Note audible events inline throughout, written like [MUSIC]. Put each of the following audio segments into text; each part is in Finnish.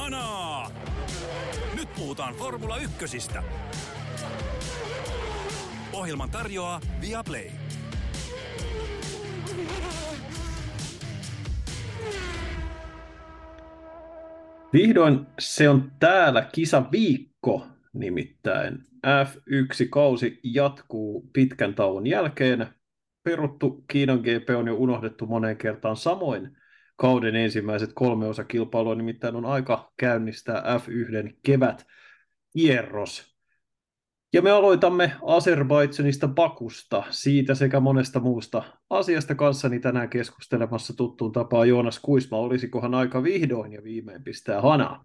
Kanaa! Nyt puhutaan Formula Ykkösistä. Ohjelman tarjoaa Viaplay. Vihdoin se on täällä kisaviikko, nimittäin F1-kausi jatkuu pitkän tauon jälkeen. Peruttu Kiinan GP on jo unohdettu moneen kertaan samoin. Kauden ensimmäiset kolme osa kilpailua nimittäin on aika käynnistää F1 kevät kierros. Ja me aloitamme Azerbaidžanista Bakusta, siitä sekä monesta muusta asiasta kanssani tänään keskustelemassa tuttuun tapaan Joonas Kuisma. Olisikohan aika vihdoin ja viimein pistää hanaa?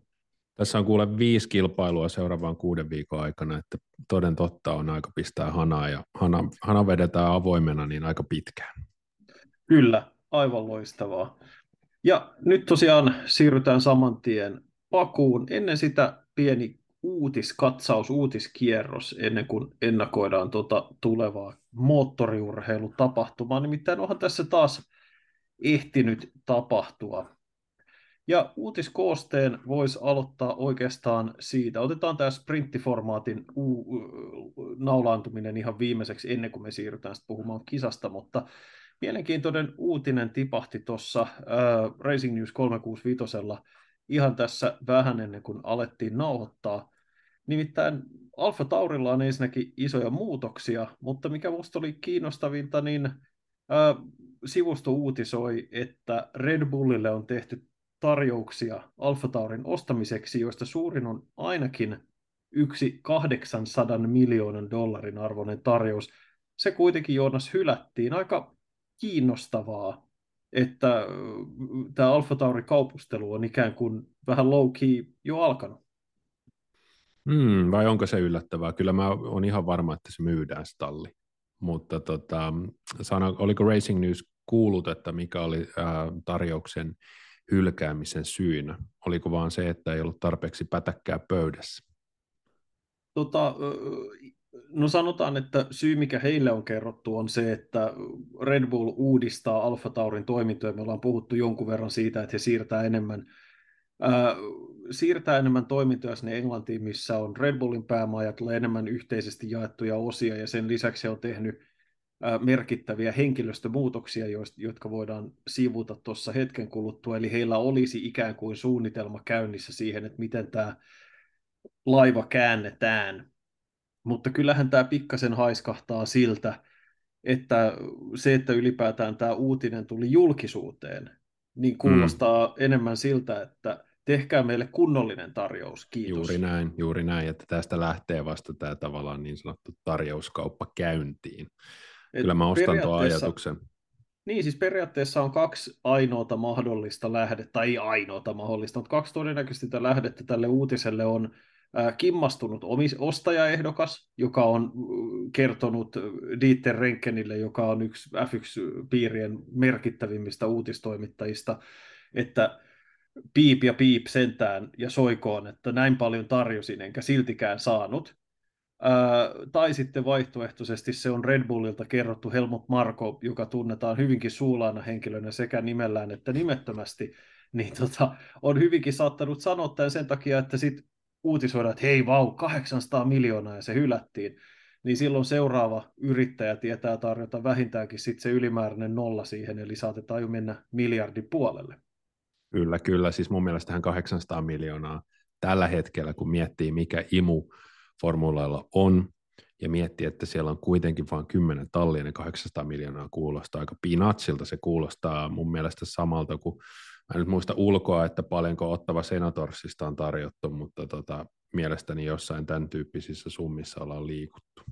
Tässä on kuule viisi kilpailua seuraavan kuuden viikon aikana, että toden totta on aika pistää hanaa ja hana, hana vedetään avoimena niin aika pitkään. Kyllä, aivan loistavaa. Ja nyt tosiaan siirrytään saman tien Pakuun. Ennen sitä pieni uutiskatsaus, uutiskierros ennen kuin ennakoidaan tuota tulevaa moottoriurheilutapahtumaa. Nimittäin onhan tässä taas ehtinyt tapahtua. Ja uutiskoosteen voisi aloittaa oikeastaan siitä. Otetaan tämä sprinttiformaatin u- naulaantuminen ihan viimeiseksi ennen kuin me siirrytään puhumaan kisasta, mutta mielenkiintoinen uutinen tipahti tuossa äh, Racing News 365 ihan tässä vähän ennen kuin alettiin nauhoittaa. Nimittäin Alfa Taurilla on ensinnäkin isoja muutoksia, mutta mikä minusta oli kiinnostavinta, niin ää, sivusto uutisoi, että Red Bullille on tehty tarjouksia Alfa Taurin ostamiseksi, joista suurin on ainakin yksi 800 miljoonan dollarin arvoinen tarjous. Se kuitenkin Joonas hylättiin. Aika kiinnostavaa, että tämä Alfa Tauri kaupustelu on ikään kuin vähän low key jo alkanut. Hmm, vai onko se yllättävää? Kyllä mä oon ihan varma, että se myydään stalli. Mutta tota, sano, oliko Racing News kuullut, että mikä oli ää, tarjouksen hylkäämisen syynä? Oliko vaan se, että ei ollut tarpeeksi pätäkkää pöydässä? Tota, no sanotaan, että syy mikä heille on kerrottu on se, että Red Bull uudistaa Alfa Taurin toimintoja. Me ollaan puhuttu jonkun verran siitä, että he siirtää enemmän siirtää enemmän toimintoja sinne Englantiin, missä on Red Bullin päämaa ja tulee enemmän yhteisesti jaettuja osia, ja sen lisäksi on tehnyt merkittäviä henkilöstömuutoksia, jotka voidaan sivuta tuossa hetken kuluttua, eli heillä olisi ikään kuin suunnitelma käynnissä siihen, että miten tämä laiva käännetään. Mutta kyllähän tämä pikkasen haiskahtaa siltä, että se, että ylipäätään tämä uutinen tuli julkisuuteen, niin kuulostaa mm. enemmän siltä, että tehkää meille kunnollinen tarjous, kiitos. Juuri näin, juuri näin, että tästä lähtee vasta tämä tavallaan niin sanottu tarjouskauppa käyntiin. Et Kyllä mä ostan tuon ajatuksen. Niin, siis periaatteessa on kaksi ainoata mahdollista lähdettä, tai ei ainoata mahdollista, mutta kaksi todennäköisesti lähdettä tälle uutiselle on kimmastunut ostajaehdokas, joka on kertonut Dieter Renkenille, joka on yksi F1-piirien merkittävimmistä uutistoimittajista, että piip ja piip sentään ja soikoon, että näin paljon tarjosin enkä siltikään saanut. Ää, tai sitten vaihtoehtoisesti se on Red Bullilta kerrottu Helmut Marko, joka tunnetaan hyvinkin suulaana henkilönä sekä nimellään että nimettömästi, niin tota, on hyvinkin saattanut sanoa tämän sen takia, että sitten uutisoidaan, että hei vau, 800 miljoonaa ja se hylättiin, niin silloin seuraava yrittäjä tietää tarjota vähintäänkin sitten se ylimääräinen nolla siihen, eli saatetaan jo mennä miljardin puolelle. Kyllä, kyllä. Siis mun mielestä tähän 800 miljoonaa tällä hetkellä, kun miettii, mikä imu formulailla on, ja miettii, että siellä on kuitenkin vain 10 tallia, niin 800 miljoonaa kuulostaa aika pinatsilta. Se kuulostaa mun mielestä samalta kuin, mä en nyt muista ulkoa, että paljonko ottava Senatorsista on tarjottu, mutta tota, mielestäni jossain tämän tyyppisissä summissa ollaan liikuttu.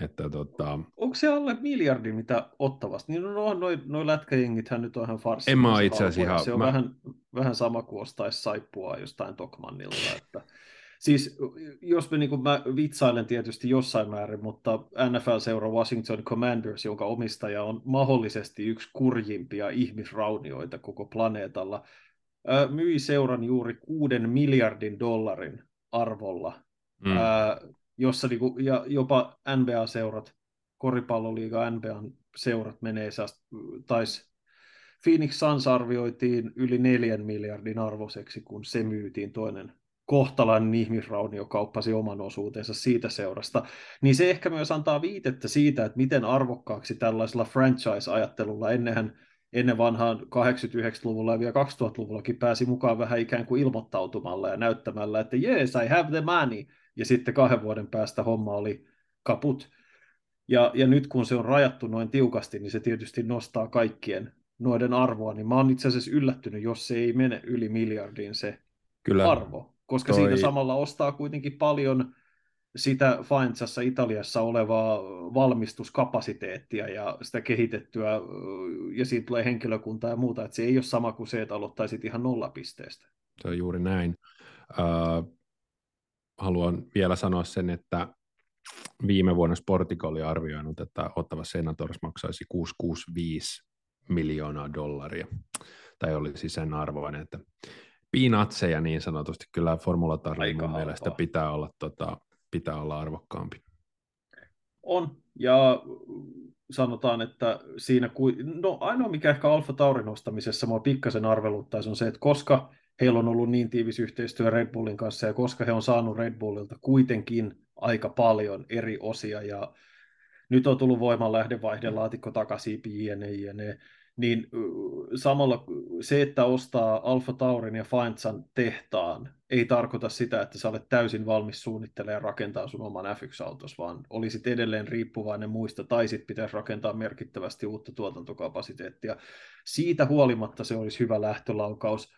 Että, tota... Onko se alle miljardi, mitä ottavasti? Niin no, noin noi lätkäjengithän nyt on ihan farsi. En mä itse asiassa ihan... Se on mä... vähän, vähän sama kuin ostaisi saippua jostain Tokmannilta. Että... Siis jos me, niin kuin, mä vitsailen tietysti jossain määrin, mutta NFL-seura Washington Commanders, jonka omistaja on mahdollisesti yksi kurjimpia ihmisraunioita koko planeetalla, myi seuran juuri kuuden miljardin dollarin arvolla. Mm jossa niinku, ja jopa NBA-seurat, koripalloliiga NBA-seurat menee, tais Phoenix Suns arvioitiin yli neljän miljardin arvoiseksi, kun se myytiin toinen kohtalainen ihmisraunio kauppasi oman osuutensa siitä seurasta, niin se ehkä myös antaa viitettä siitä, että miten arvokkaaksi tällaisella franchise-ajattelulla ennenhän ennen vanhaan 89-luvulla ja vielä 2000-luvullakin pääsi mukaan vähän ikään kuin ilmoittautumalla ja näyttämällä, että yes, I have the money, ja sitten kahden vuoden päästä homma oli kaput. Ja, ja nyt kun se on rajattu noin tiukasti, niin se tietysti nostaa kaikkien noiden arvoa, niin mä oon itse asiassa yllättynyt, jos se ei mene yli miljardin se Kyllä. arvo, koska Toi... siitä samalla ostaa kuitenkin paljon sitä Faentsassa Italiassa olevaa valmistuskapasiteettia ja sitä kehitettyä, ja siitä tulee henkilökuntaa ja muuta, että se ei ole sama kuin se, että aloittaisit ihan nollapisteestä. Se on juuri näin. Uh, haluan vielä sanoa sen, että viime vuonna Sportico oli arvioinut, että Ottava Senators maksaisi 665 miljoonaa dollaria, tai oli siis sen arvoinen, että piinatseja niin sanotusti, kyllä Formula mun mielestä pitää olla, tota, pitää olla arvokkaampi. On, ja sanotaan, että siinä, no ainoa mikä ehkä Alfa Taurin ostamisessa mua pikkasen arveluttaisi on se, että koska heillä on ollut niin tiivis yhteistyö Red Bullin kanssa ja koska he on saanut Red Bullilta kuitenkin aika paljon eri osia ja nyt on tullut voimanlähdevaihdelaatikko takaisin, jne, jne, niin samalla se, että ostaa Alfa Taurin ja Faintsan tehtaan, ei tarkoita sitä, että sä olet täysin valmis suunnittelemaan rakentaa sun oman F1-autos, vaan olisit edelleen riippuvainen muista, tai sit pitäisi rakentaa merkittävästi uutta tuotantokapasiteettia. Siitä huolimatta se olisi hyvä lähtölaukaus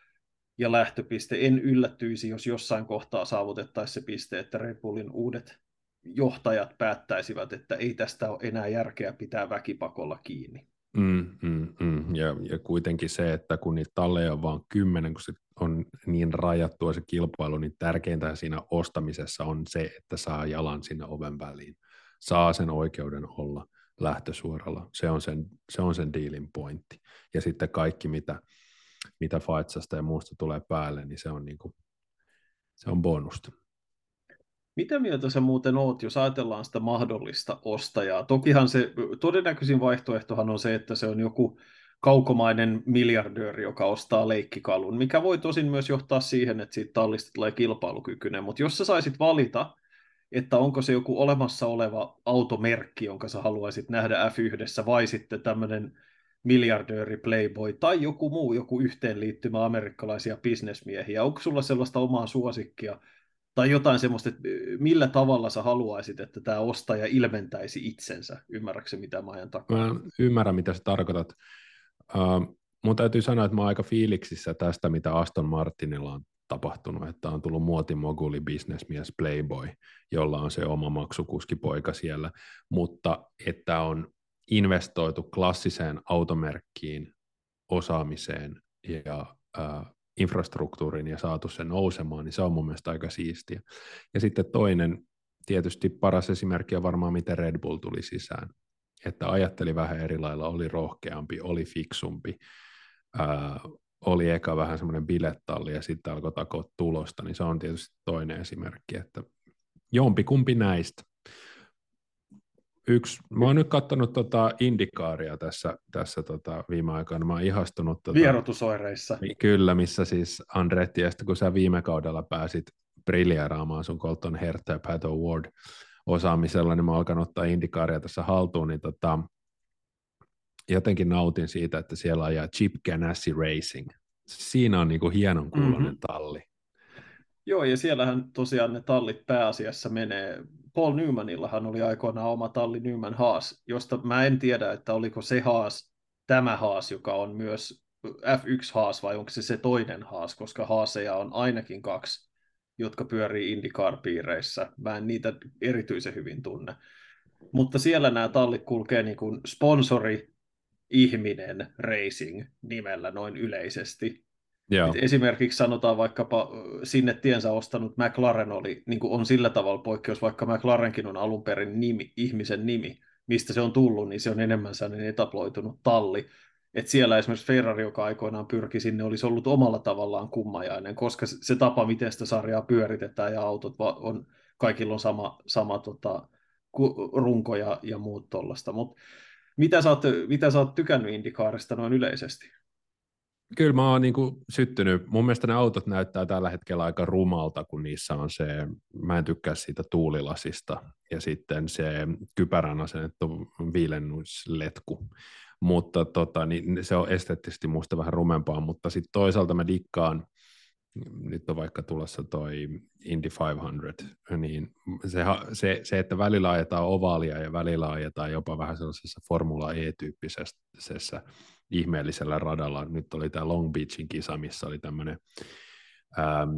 ja lähtöpiste. En yllättyisi, jos jossain kohtaa saavutettaisiin se piste, että Red Bullin uudet johtajat päättäisivät, että ei tästä ole enää järkeä pitää väkipakolla kiinni. Mm, mm, mm. Ja, ja kuitenkin se, että kun niitä talleja on vain kymmenen, kun se on niin rajattua se kilpailu, niin tärkeintä siinä ostamisessa on se, että saa jalan sinne oven väliin. Saa sen oikeuden olla lähtösuoralla. Se on sen, se on sen dealin pointti. Ja sitten kaikki, mitä, mitä Faitsasta ja muusta tulee päälle, niin se on, niin kuin, se on bonusta. Mitä mieltä sä muuten oot, jos ajatellaan sitä mahdollista ostajaa? Tokihan se todennäköisin vaihtoehtohan on se, että se on joku kaukomainen miljardööri, joka ostaa leikkikalun, mikä voi tosin myös johtaa siihen, että siitä tallista tulee kilpailukykyinen. Mutta jos sä saisit valita, että onko se joku olemassa oleva automerkki, jonka sä haluaisit nähdä F1, vai sitten tämmöinen miljardööri, playboy tai joku muu, joku yhteenliittymä amerikkalaisia bisnesmiehiä. Onko sulla sellaista omaa suosikkia, tai jotain semmoista, että millä tavalla sä haluaisit, että tämä ostaja ilmentäisi itsensä? Ymmärrätkö mitä mä ajan takaa? Mä ymmärrän, mitä sä tarkoitat. Uh, mun täytyy sanoa, että mä oon aika fiiliksissä tästä, mitä Aston Martinilla on tapahtunut, että on tullut muotimoguli, bisnesmies, playboy, jolla on se oma maksukuskipoika siellä, mutta että on investoitu klassiseen automerkkiin, osaamiseen ja infrastruktuurin ja saatu sen nousemaan, niin se on mun mielestä aika siistiä. Ja sitten toinen, tietysti paras esimerkki on varmaan, miten Red Bull tuli sisään. Että ajatteli vähän eri lailla, oli rohkeampi, oli fiksumpi, ää, oli eka vähän semmoinen bilettalli ja sitten alkoi takoa tulosta, niin se on tietysti toinen esimerkki, että jompi kumpi näistä yksi, mä oon nyt katsonut tota Indikaaria tässä, tässä tota viime aikoina, mä oon ihastunut. Tota, Vierotusoireissa. Kyllä, missä siis Andretti, ja kun sä viime kaudella pääsit briljeeraamaan sun Colton Herta ja Pat Award osaamisella, niin mä oon alkanut ottaa Indikaaria tässä haltuun, niin tota, jotenkin nautin siitä, että siellä ajaa Chip Ganassi Racing. Siinä on niinku hienon kuulonen mm-hmm. talli. Joo, ja siellähän tosiaan ne tallit pääasiassa menee Paul Newmanillahan oli aikoinaan oma talli Newman Haas, josta mä en tiedä, että oliko se Haas tämä Haas, joka on myös F1 Haas vai onko se se toinen Haas, koska Haaseja on ainakin kaksi, jotka pyörii IndyCar-piireissä. Mä en niitä erityisen hyvin tunne. Mutta siellä nämä tallit kulkee niin kuin sponsori, ihminen racing nimellä noin yleisesti. Joo. esimerkiksi sanotaan vaikkapa sinne tiensä ostanut McLaren oli, niin on sillä tavalla poikkeus, vaikka McLarenkin on alun perin nimi, ihmisen nimi, mistä se on tullut, niin se on enemmän sellainen etaploitunut talli. Et siellä esimerkiksi Ferrari, joka aikoinaan pyrki sinne, olisi ollut omalla tavallaan kummajainen, koska se tapa, miten sitä sarjaa pyöritetään ja autot on, kaikilla on sama, sama tota, runko ja, ja muut tuollaista. Mitä sä, oot, mitä sä oot tykännyt Indikaarista noin yleisesti? Kyllä mä oon niinku syttynyt. Mun mielestä ne autot näyttää tällä hetkellä aika rumalta, kun niissä on se, mä en tykkää siitä tuulilasista, ja sitten se kypärän asennettu viilennysletku. Mutta tota, niin se on esteettisesti musta vähän rumempaa, mutta sitten toisaalta mä dikkaan, nyt on vaikka tulossa toi Indy 500, niin se, se, se että välillä ajetaan ovaalia ja välillä ajetaan jopa vähän sellaisessa Formula E-tyyppisessä ihmeellisellä radalla. Nyt oli tämä Long Beachin kisa, missä oli tämmöinen äm,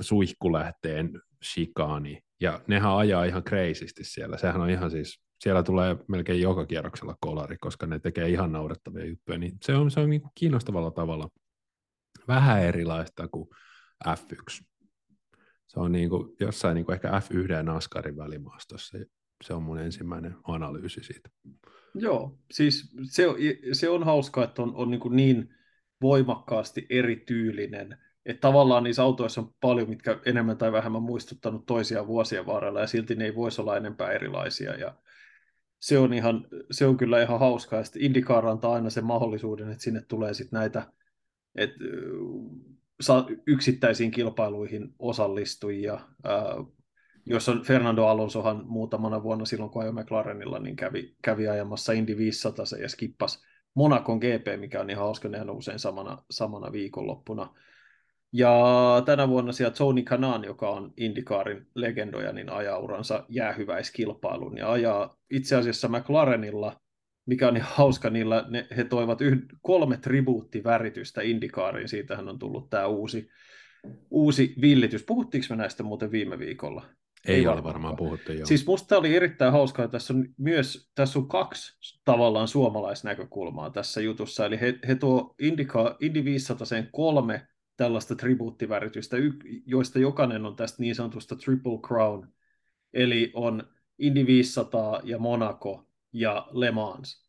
suihkulähteen shikaani, ja nehän ajaa ihan kreisisti siellä. Sehän on ihan siis, siellä tulee melkein joka kierroksella kolari, koska ne tekee ihan naurettavia juttuja, niin se on, se on niin kiinnostavalla tavalla vähän erilaista kuin F1. Se on niin kuin jossain niin kuin ehkä F1 ja NASCARin välimaastossa. Se on mun ensimmäinen analyysi siitä. Joo, siis se se on hauskaa, että on, on niin, niin voimakkaasti erityylinen, että tavallaan niissä autoissa on paljon, mitkä enemmän tai vähemmän muistuttanut toisia vuosien varrella, ja silti ne ei voisi olla enempää erilaisia, ja se on, ihan, se on kyllä ihan hauskaa, ja sitten IndyCar antaa aina sen mahdollisuuden, että sinne tulee sitten näitä, että yksittäisiin kilpailuihin osallistujia, on Fernando Alonsohan muutamana vuonna silloin, kun ajoi McLarenilla, niin kävi, kävi ajamassa Indy 500 ja skippasi Monakon GP, mikä on ihan hauska, nehän on usein samana, samana viikonloppuna. Ja tänä vuonna siellä Tony Kanan, joka on IndyCarin legendoja, niin ajaa uransa jäähyväiskilpailun ja ajaa itse asiassa McLarenilla, mikä on ihan hauska, niillä ne, he toivat yh, kolme tribuuttiväritystä IndyCariin, siitähän on tullut tämä uusi, uusi villitys. Puhuttiinko me näistä muuten viime viikolla? Ei, Ei ole varmaan puhuttu, joo. Siis musta oli erittäin hauskaa, että tässä on myös, tässä on kaksi tavallaan suomalaisnäkökulmaa tässä jutussa, eli he, he tuo Indica, Indy 500 sen kolme tällaista tribuuttiväritystä, joista jokainen on tästä niin sanotusta Triple Crown, eli on Indy 500 ja Monaco ja Le Mans.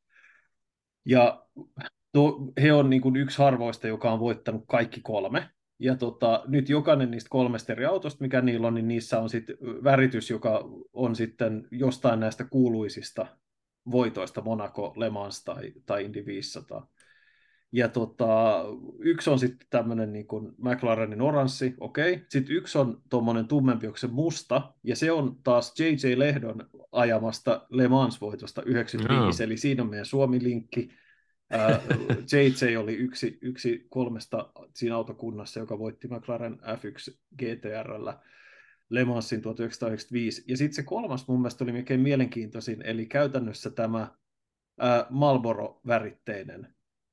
Ja tuo, he on niin kuin yksi harvoista, joka on voittanut kaikki kolme, ja tota, nyt jokainen niistä kolmesta eri autosta, mikä niillä on, niin niissä on sitten väritys, joka on sitten jostain näistä kuuluisista voitoista, Monaco, Le Mans tai, tai Indy 500. Ja tota, yksi on sitten tämmöinen niin kuin McLarenin oranssi, okei. Okay. Sitten yksi on tuommoinen tummempi, onko se musta, ja se on taas J.J. Lehdon ajamasta Le Mans-voitosta 95, no. eli siinä on meidän Suomi-linkki. JJ oli yksi, yksi kolmesta siinä autokunnassa, joka voitti McLaren F1 GTRllä Le Mansin 1995. Ja sitten se kolmas mun mielestä oli melkein mielenkiintoisin, eli käytännössä tämä Marlboro-väritteinen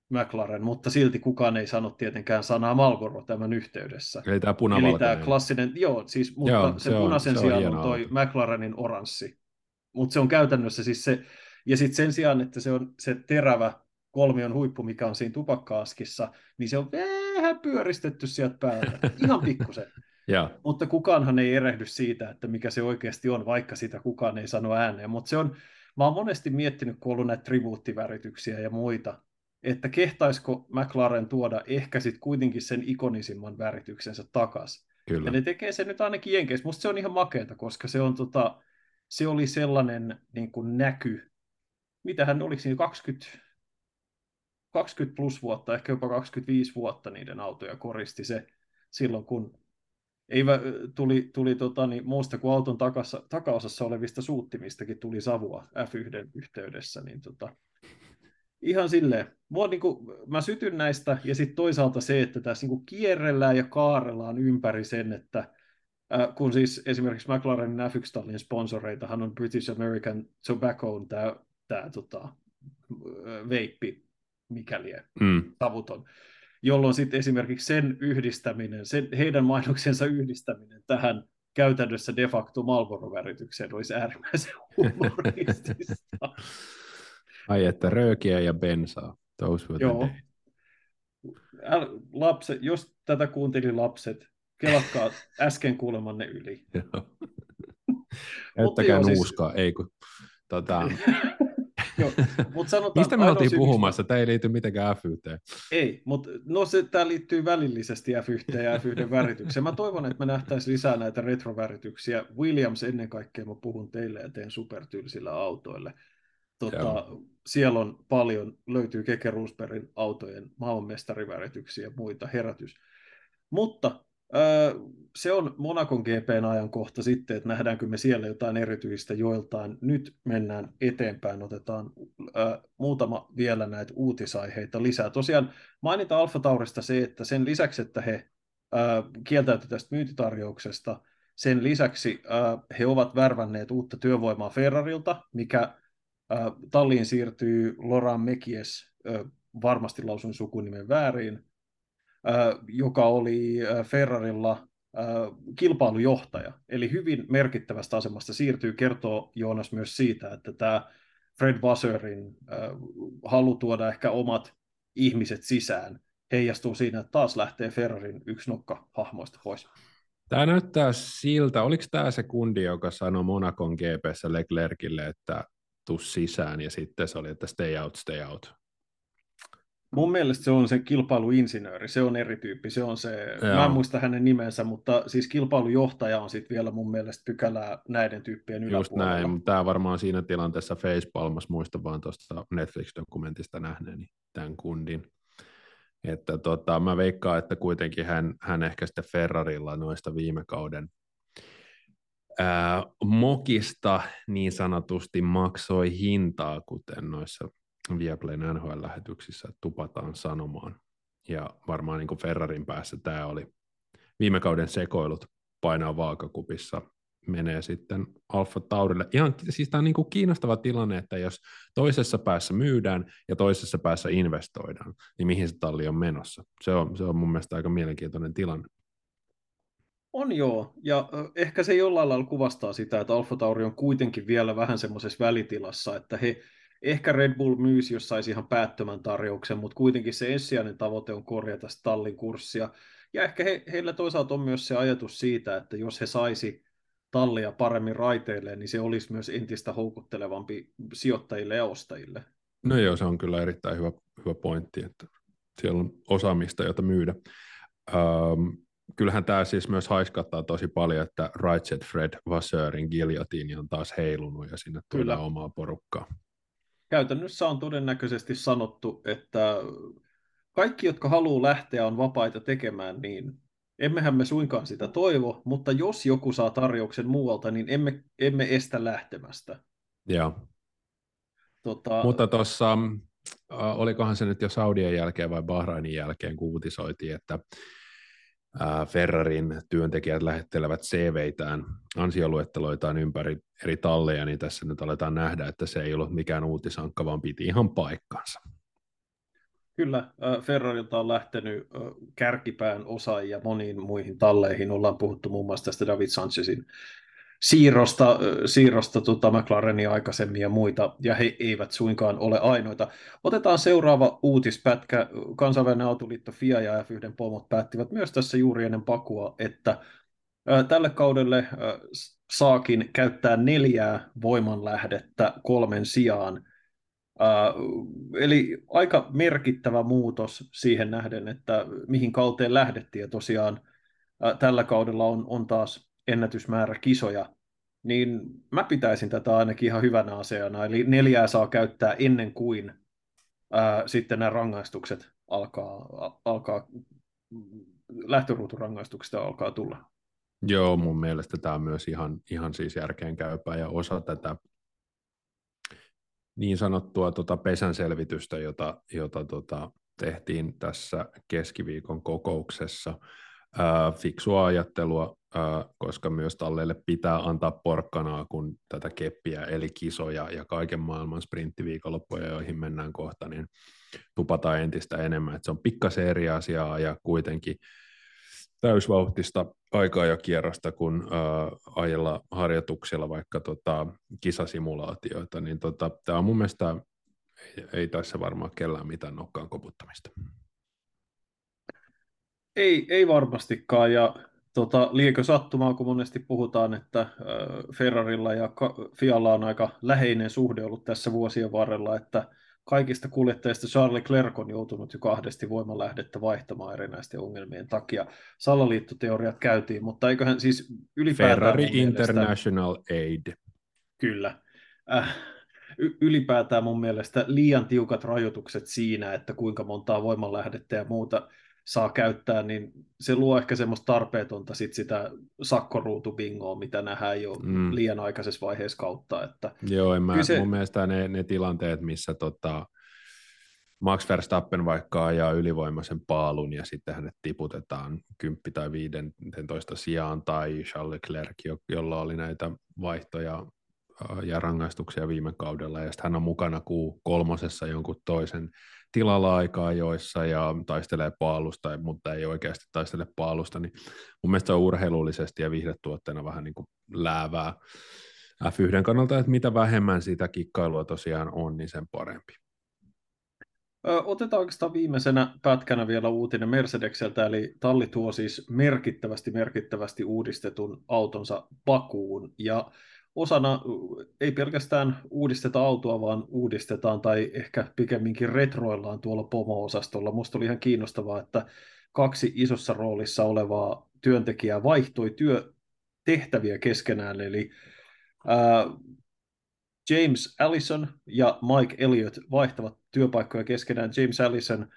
McLaren, mutta silti kukaan ei sano tietenkään sanaa Marlboro tämän yhteydessä. Eli tämä Eli tämä klassinen, joo, siis, mutta joo, se, se punaisen on, sijaan on, on toi McLarenin oranssi. Mutta se on käytännössä siis se, ja sitten sen sijaan, että se on se terävä kolmion huippu, mikä on siinä tupakkaaskissa, niin se on vähän pyöristetty sieltä päältä, ihan pikkusen. [LAUGHS] yeah. Mutta kukaanhan ei erehdy siitä, että mikä se oikeasti on, vaikka sitä kukaan ei sano ääneen. Mutta se on, mä oon monesti miettinyt, kun on ollut näitä tribuuttivärityksiä ja muita, että kehtaisiko McLaren tuoda ehkä sitten kuitenkin sen ikonisimman värityksensä. Kyllä. Ja ne tekee sen nyt ainakin Jenkeissä. Musta se on ihan makeeta, koska se, on tota, se oli sellainen niin kuin näky, mitähän oliko siinä 20, 20 plus vuotta, ehkä jopa 25 vuotta niiden autoja koristi se silloin, kun ei, tuli, tuli tota, niin, muusta kuin auton takassa, takaosassa olevista suuttimistakin tuli savua F1 yhteydessä, niin tota, ihan silleen, mua, niin kuin, mä sytyn näistä, ja sitten toisaalta se, että tässä niin kuin kierrellään ja kaarellaan ympäri sen, että äh, kun siis esimerkiksi McLarenin F1-tallin sponsoreitahan on British American Tobacco, tämä, tota, veippi, mikäli mm. savuton, jolloin sitten esimerkiksi sen yhdistäminen, sen, heidän mainoksensa yhdistäminen tähän käytännössä de facto Marlboro-väritykseen olisi äärimmäisen [LAUGHS] humoristista. Ai että röökiä ja bensaa. Those were Joo. Äl, lapset, jos tätä kuunteli lapset, kelatkaa äsken kuulemanne yli. [LAUGHS] Käyttäkää nuuskaa, siis... ei kun... Tota... [LAUGHS] [LAUGHS] Joo, mutta sanotaan, Mistä me oltiin puhumassa? Tämä ei liity mitenkään F1. Ei, mutta no se, tämä liittyy välillisesti F1 ja F1 väritykseen. Mä toivon, että me nähtäisiin lisää näitä retrovärityksiä. Williams ennen kaikkea mä puhun teille ja teen supertylsillä autoille. Tota, siellä on paljon, löytyy Keke Rosbergin autojen maailmanmestarivärityksiä ja muita herätys. Mutta se on Monakon GPn ajankohta sitten, että nähdäänkö me siellä jotain erityistä joiltain. Nyt mennään eteenpäin, otetaan muutama vielä näitä uutisaiheita lisää. Tosiaan mainita Alfa Taurista se, että sen lisäksi, että he kieltäytyi tästä myyntitarjouksesta, sen lisäksi he ovat värvänneet uutta työvoimaa Ferrarilta, mikä talliin siirtyy Laurent Mekies, varmasti lausun sukunimen väärin, joka oli Ferrarilla kilpailujohtaja, eli hyvin merkittävästä asemasta siirtyy, kertoo Joonas myös siitä, että tämä Fred Wasserin halu tuoda ehkä omat ihmiset sisään heijastuu siinä, että taas lähtee Ferrarin yksi nokka hahmoista pois. Tämä näyttää siltä, oliko tämä se kundi, joka sanoi Monakon GPssä Leclercille, että tuu sisään, ja sitten se oli, että stay out, stay out. Mun mielestä se on se kilpailuinsinööri, se on eri tyyppi, se on se, Joo. mä en muista hänen nimensä, mutta siis kilpailujohtaja on sitten vielä mun mielestä pykälää näiden tyyppien yläpuolella. Just näin, mutta tämä varmaan siinä tilanteessa Facepalmas, muista vaan tuosta Netflix-dokumentista nähneeni tämän kundin. Että tota, mä veikkaan, että kuitenkin hän, hän ehkä sitten Ferrarilla noista viime kauden ää, mokista niin sanotusti maksoi hintaa, kuten noissa Viaplayn NHL-lähetyksissä tupataan sanomaan. Ja varmaan niin kuin Ferrarin päässä tämä oli viime kauden sekoilut painaa vaakakupissa menee sitten Alfa Taurille. Ihan, siis tämä on niin kuin kiinnostava tilanne, että jos toisessa päässä myydään ja toisessa päässä investoidaan, niin mihin se talli on menossa. Se on, se on mun mielestä aika mielenkiintoinen tilanne. On joo, ja ehkä se jollain lailla kuvastaa sitä, että Alfa Tauri on kuitenkin vielä vähän semmoisessa välitilassa, että he ehkä Red Bull myisi, jos saisi ihan päättömän tarjouksen, mutta kuitenkin se ensisijainen tavoite on korjata tallin kurssia. Ja ehkä he, heillä toisaalta on myös se ajatus siitä, että jos he saisi tallia paremmin raiteille, niin se olisi myös entistä houkuttelevampi sijoittajille ja ostajille. No joo, se on kyllä erittäin hyvä, hyvä pointti, että siellä on osaamista, jota myydä. Ähm, kyllähän tämä siis myös haiskattaa tosi paljon, että Rightset Fred Vasseurin giljotiini on taas heilunut ja sinne tulee omaa porukkaa. Käytännössä on todennäköisesti sanottu, että kaikki, jotka haluaa lähteä, on vapaita tekemään niin. Emmehän me suinkaan sitä toivo, mutta jos joku saa tarjouksen muualta, niin emme, emme estä lähtemästä. Joo. Tota... Mutta tuossa, äh, olikohan se nyt jo Saudien jälkeen vai Bahrainin jälkeen, kun uutisoitiin, että Ferrarin työntekijät lähettelevät CV-tään, ansioluetteloitaan ympäri eri talleja, niin tässä nyt aletaan nähdä, että se ei ollut mikään uutisankka, vaan piti ihan paikkansa. Kyllä, Ferrarilta on lähtenyt kärkipään osaajia moniin muihin talleihin. Ollaan puhuttu muun muassa tästä David Sanchezin siirrosta, siirrosta tota McLarenia aikaisemmin ja muita, ja he eivät suinkaan ole ainoita. Otetaan seuraava uutispätkä. Kansainvälinen autoliitto FIA ja F1 pomot päättivät myös tässä juuri ennen pakua, että tälle kaudelle saakin käyttää neljää voimanlähdettä kolmen sijaan. Eli aika merkittävä muutos siihen nähden, että mihin kauteen lähdettiin. Ja tosiaan tällä kaudella on, on taas ennätysmäärä kisoja, niin mä pitäisin tätä ainakin ihan hyvänä asiana. Eli neljää saa käyttää ennen kuin ää, sitten nämä rangaistukset alkaa, alkaa lähtöruuturankaistuksista alkaa tulla. Joo, mun mielestä tämä on myös ihan, ihan siis järkeen käypää ja osa tätä niin sanottua tota pesän selvitystä, jota, jota tota, tehtiin tässä keskiviikon kokouksessa. Ää, fiksua ajattelua koska myös talleille pitää antaa porkkanaa, kun tätä keppiä, eli kisoja ja kaiken maailman sprinttiviikonloppuja, joihin mennään kohta, niin tupataan entistä enemmän. Et se on pikkasen eri asiaa ja kuitenkin täysvauhtista aikaa ja kierrosta, kun ää, ajella harjoituksilla vaikka tota, kisasimulaatioita, niin tota, tämä on mun mielestä, ei, ei tässä varmaan kellään mitään nokkaan koputtamista. Ei, ei varmastikaan, ja Tota, liekö sattumaa, kun monesti puhutaan, että Ferrarilla ja Fialla on aika läheinen suhde ollut tässä vuosien varrella, että kaikista kuljettajista Charles Leclerc on joutunut jo kahdesti voimalähdettä vaihtamaan erinäisten ongelmien takia. Salaliittoteoriat käytiin, mutta eiköhän siis ylipäätään... Ferrari International mielestä... Aid. Kyllä. Äh, ylipäätään mun mielestä liian tiukat rajoitukset siinä, että kuinka montaa voimanlähdettä ja muuta saa käyttää, niin se luo ehkä semmoista tarpeetonta sit sitä sakkoruutubingoa, mitä nähdään jo mm. liian aikaisessa vaiheessa kautta. Että Joo, en mä, se... mun mielestä ne, ne tilanteet, missä tota, Max Verstappen vaikka ajaa ylivoimaisen paalun ja sitten hänet tiputetaan 10 tai 15 sijaan, tai Charles Leclerc, jolla oli näitä vaihtoja ja rangaistuksia viime kaudella, ja sitten hän on mukana kuu kolmosessa jonkun toisen tilalla aikaa joissa ja taistelee paalusta, mutta ei oikeasti taistele paalusta, niin mun mielestä se on urheilullisesti ja viihdetuotteena vähän niin kuin läävää F1 kannalta, että mitä vähemmän sitä kikkailua tosiaan on, niin sen parempi. Otetaan oikeastaan viimeisenä pätkänä vielä uutinen Mercedekseltä, eli talli tuo siis merkittävästi merkittävästi uudistetun autonsa Bakuun, ja osana ei pelkästään uudisteta autoa, vaan uudistetaan tai ehkä pikemminkin retroillaan tuolla pomo-osastolla. Musta oli ihan kiinnostavaa, että kaksi isossa roolissa olevaa työntekijää vaihtoi työtehtäviä keskenään, eli ää, James Allison ja Mike Elliott vaihtavat työpaikkoja keskenään. James Allison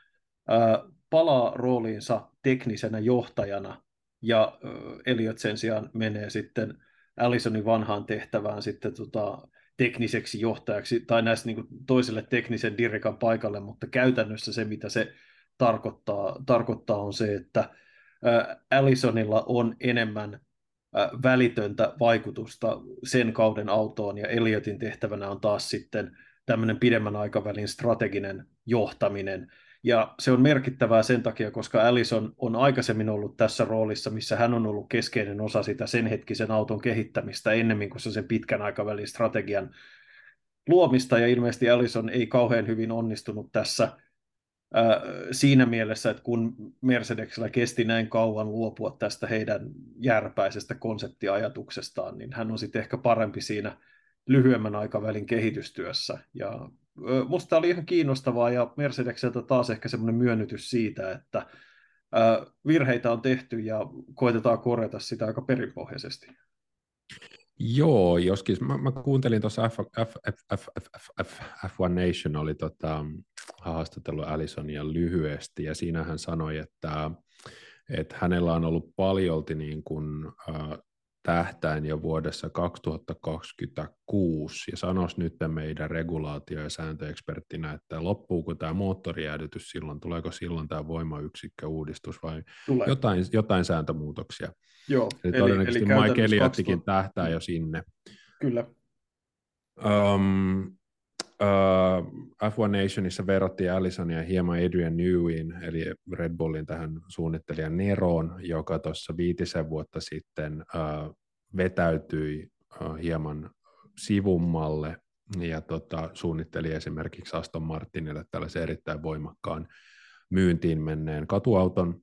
ää, palaa rooliinsa teknisenä johtajana ja ää, Elliott sen sijaan menee sitten Allisonin vanhaan tehtävään sitten tota, tekniseksi johtajaksi tai näistä niin toiselle teknisen dirikan paikalle, mutta käytännössä se, mitä se tarkoittaa, tarkoittaa on se, että Allisonilla on enemmän välitöntä vaikutusta sen kauden autoon, ja Elliotin tehtävänä on taas sitten tämmöinen pidemmän aikavälin strateginen johtaminen, ja se on merkittävää sen takia, koska Allison on aikaisemmin ollut tässä roolissa, missä hän on ollut keskeinen osa sitä sen hetkisen auton kehittämistä ennemmin kuin se sen pitkän aikavälin strategian luomista, ja ilmeisesti Allison ei kauhean hyvin onnistunut tässä ää, siinä mielessä, että kun Mercedesellä kesti näin kauan luopua tästä heidän järpäisestä konseptiajatuksestaan, niin hän on sitten ehkä parempi siinä lyhyemmän aikavälin kehitystyössä, ja musta oli ihan kiinnostavaa ja Mercedekseltä taas ehkä semmoinen myönnytys siitä, että virheitä on tehty ja koitetaan korjata sitä aika perinpohjaisesti. Joo, joskin mä, mä kuuntelin tuossa F, F, F, F, F, F, F1 Nation oli tota, haastatellut Allisonia lyhyesti ja siinä hän sanoi, että, että hänellä on ollut paljolti niin kuin, äh, tähtäin jo vuodessa 2026, ja sanois nyt meidän regulaatio- ja sääntöeksperttinä, että loppuuko tämä moottorijäädytys silloin, tuleeko silloin tämä voimayksikköuudistus vai jotain, jotain sääntömuutoksia. Joo, eli, eli todennäköisesti eli Mike Elliottkin 2000... tähtää jo sinne. Kyllä. Um, uh, F1 Nationissa verrattiin Allisonia hieman Adrian Newin, eli Red Bullin tähän suunnittelijan Neroon, joka tuossa viitisen vuotta sitten uh, vetäytyi uh, hieman sivummalle ja tota, suunnitteli esimerkiksi Aston Martinille tällaisen erittäin voimakkaan myyntiin menneen katuauton,